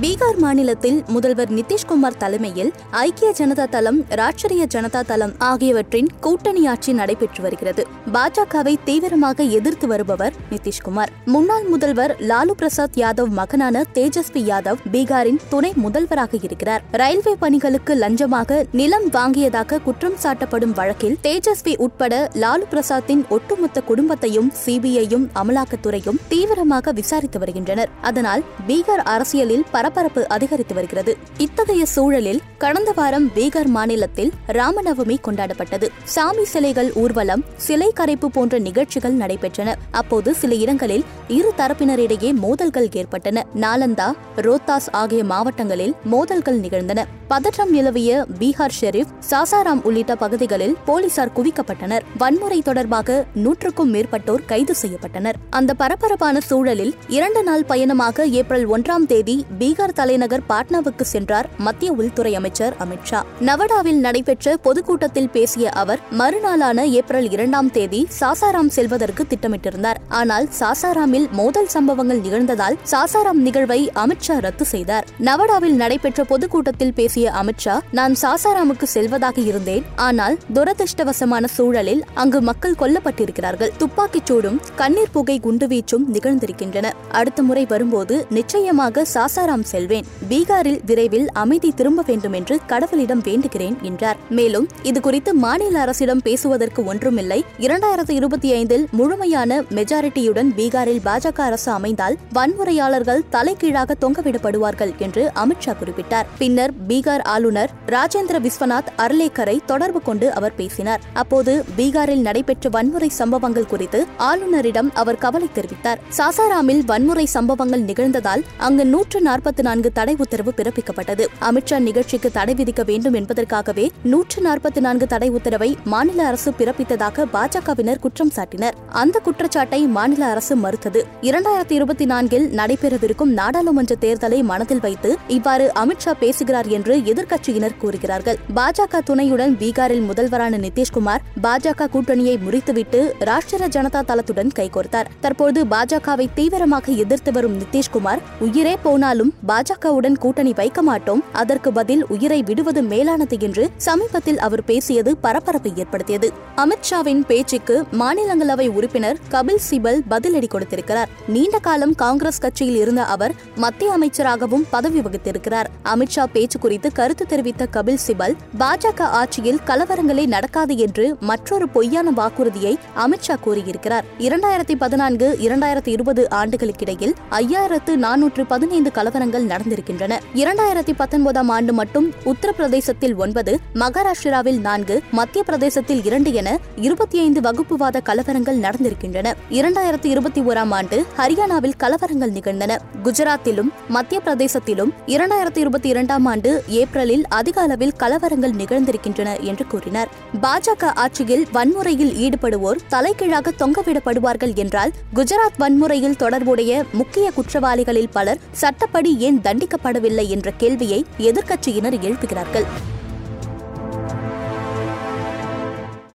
பீகார் மாநிலத்தில் முதல்வர் நிதிஷ்குமார் தலைமையில் ஐக்கிய ஜனதா தளம் ராஷ்டிரிய ஜனதா தளம் ஆகியவற்றின் கூட்டணி ஆட்சி நடைபெற்று வருகிறது. பாஜகவை தீவிரமாக எதிர்த்து வருபவர் நிதிஷ்குமார். முன்னாள் முதல்வர் லாலு பிரசாத் யாதவ் மகனான தேஜஸ்வி யாதவ் பீகாரின் துணை முதல்வராக இருக்கிறார். ரயில்வே பணிகளுக்கு லஞ்சமாக நிலம் வாங்கியதாக குற்றம் சாட்டப்படும் வழக்கில் தேஜஸ்வி உட்பட லாலு பிரசாத்தின் ஒட்டுமொத்த குடும்பத்தையும் சிபிஐயும் அமலாக்கத்துறையும் தீவிரமாக விசாரித்து வருகின்றனர். அதனால் பீகார் அரசியலில் பரபரப்பு அதிகரித்து வருகிறது. இத்தகைய சூழலில் கடந்த வாரம் பீகார் மாநிலத்தில் ராமநவமி கொண்டாடப்பட்டது. சாமி சிலைகள் ஊர்வலம் சிலை கரைப்பு போன்ற நிகழ்ச்சிகள் நடைபெற்றன. அப்போது சில இடங்களில் இரு தரப்பினரிடையே மோதல்கள் ஏற்பட்டன. நாலந்தா ரோத்தாஸ் ஆகிய மாவட்டங்களில் மோதல்கள் நிகழ்ந்தன. பதற்றம் நிலவிய பீகார் ஷெரீப் சாசாராம் உள்ளிட்ட பகுதிகளில் போலீசார் குவிக்கப்பட்டனர். வன்முறை தொடர்பாக நூற்றுக்கும் மேற்பட்டோர் கைது செய்யப்பட்டனர். அந்த பரபரப்பான சூழலில் இரண்டு நாள் பயணமாக ஏப்ரல் ஒன்றாம் தேதி பீகார் தலைநகர் பாட்னாவுக்கு சென்றார் மத்திய உள்துறை அமைச்சர் அமித்ஷா நவடாவில் நடைபெற்ற பொதுக்கூட்டத்தில் பேசிய அவர் மறுநாளான ஏப்ரல் இரண்டாம் தேதி சாசாராம் செல்வதற்கு திட்டமிட்டிருந்தார். ஆனால் சாசாராமில் மோதல் சம்பவங்கள் நிகழ்ந்ததால் சாசாராம் நிகழ்வை அமித்ஷா ரத்து செய்தார். நவடாவில் நடைபெற்ற பொதுக்கூட்டத்தில் பேசிய பேசிய அமித்ஷா நான் சாசாராமுக்கு செல்வதாக இருந்தேன். ஆனால் துரதிருஷ்டவசமான சூழலில் அங்கு மக்கள் கொல்லப்பட்டிருக்கிறார்கள். துப்பாக்கிச் சூடும் கண்ணீர் புகை குண்டுவீச்சும் நிகழ்ந்திருக்கின்றன. அடுத்த முறை வரும்போது நிச்சயமாக சாசாராம் செல்வேன். பீகாரில் விரைவில் அமைதி திரும்ப வேண்டும் என்று கடவுளிடம் வேண்டுகிறேன் என்றார். மேலும் இதுகுறித்து மாநில அரசிடம் பேசுவதற்கு ஒன்றுமில்லை. இரண்டாயிரத்தி இருபத்தி ஐந்தில் முழுமையான மெஜாரிட்டியுடன் பீகாரில் பாஜக அரசு அமைந்தால் வன்முறையாளர்கள் தலைகீழாக தொங்கவிடப்படுவார்கள் என்று அமித்ஷா குறிப்பிட்டார். பின்னர் பீகார் ஆளுநர் ராஜேந்திர விஸ்வநாத் அர்லேக்கரை தொடர்பு கொண்டு அவர் பேசினார். அப்போது பீகாரில் நடைபெற்ற வன்முறை சம்பவங்கள் குறித்து ஆளுநரிடம் அவர் கவலை தெரிவித்தார். சாசாராமில் வன்முறை சம்பவங்கள் நிகழ்ந்ததால் அங்கு நூற்று நாற்பத்தி நான்கு தடை உத்தரவு பிறப்பிக்கப்பட்டது. அமித்ஷா நிகழ்ச்சிக்கு தடை விதிக்க வேண்டும் என்பதற்காகவே நூற்று நாற்பத்தி நான்கு தடை உத்தரவை மாநில அரசு பிறப்பித்ததாக பாஜகவினர் குற்றம் சாட்டினர். அந்த குற்றச்சாட்டை மாநில அரசு மறுத்தது. இரண்டாயிரத்தி இருபத்தி நான்கில் நடைபெறவிருக்கும் நாடாளுமன்ற தேர்தலை மனதில் வைத்து இவ்வாறு அமித்ஷா பேசுகிறார் என்று எதிர்க்கட்சியினர் கூறுகிறார்கள். பாஜக துணையுடன் பீகாரில் முதல்வரான நிதிஷ்குமார் பாஜக கூட்டணியை முறித்துவிட்டு ராஷ்டிர ஜனதா தளத்துடன் கைகோர்த்தார். தற்போது பாஜகவை தீவிரமாக எதிர்த்து வரும் நிதிஷ்குமார் உயிரே போனாலும் பாஜகவுடன் கூட்டணி வைக்க மாட்டோம். அதற்கு பதில் உயிரை விடுவது மேலானது என்று சமீபத்தில் அவர் பேசியது பரபரப்பை ஏற்படுத்தியது. அமித்ஷாவின் பேச்சுக்கு மாநிலங்களவை உறுப்பினர் கபில் சிபல் பதிலடி கொடுத்திருக்கிறார். நீண்ட காலம் காங்கிரஸ் கட்சியில் இருந்த அவர் மத்திய அமைச்சராகவும் பதவி வகித்திருக்கிறார். அமித்ஷா பேச்சு குறித்து குறித்து கருத்து தெரிவித்த கபில் சிபல் பாஜக ஆட்சியில் கலவரங்களே நடக்காது என்று மற்றொரு பொய்யான வாக்குறுதியை அமித்ஷா கூறியிருக்கிறார். இரண்டாயிரத்தி பதினான்கு இரண்டாயிரத்தி இருபது ஆண்டுகளுக்கிடையில் ஐயாயிரத்து நானூற்று பதினைந்து கலவரங்கள் நடந்திருக்கின்றன. இரண்டாயிரத்தி பத்தொன்பதாம் ஆண்டு மட்டும் உத்தரப்பிரதேசத்தில் ஒன்பது மகாராஷ்டிராவில் நான்கு மத்திய பிரதேசத்தில் இரண்டு என இருபத்தி ஐந்து வகுப்புவாத கலவரங்கள் நடந்திருக்கின்றன. இரண்டாயிரத்தி இருபத்தி ஓராம் ஆண்டு ஹரியானாவில் கலவரங்கள் நிகழ்ந்தன. குஜராத்திலும் மத்திய பிரதேசத்திலும் இரண்டாயிரத்தி இருபத்தி இரண்டாம் ஆண்டு ஏப்ரலில் அதிக அளவில் கலவரங்கள் நிகழ்ந்திருக்கின்றன என்று கூறினார். பாஜக ஆட்சியில் வன்முறையில் ஈடுபடுவோர் தலைகீழாக தொங்கவிடப்படுவார்கள் என்றால் குஜராத் வன்முறையில் தொடர்புடைய முக்கிய குற்றவாளிகளில் பலர் சட்டப்படி ஏன் தண்டிக்கப்படவில்லை என்ற கேள்வியை எதிர்க்கட்சியினர் எழுப்புகிறார்கள்.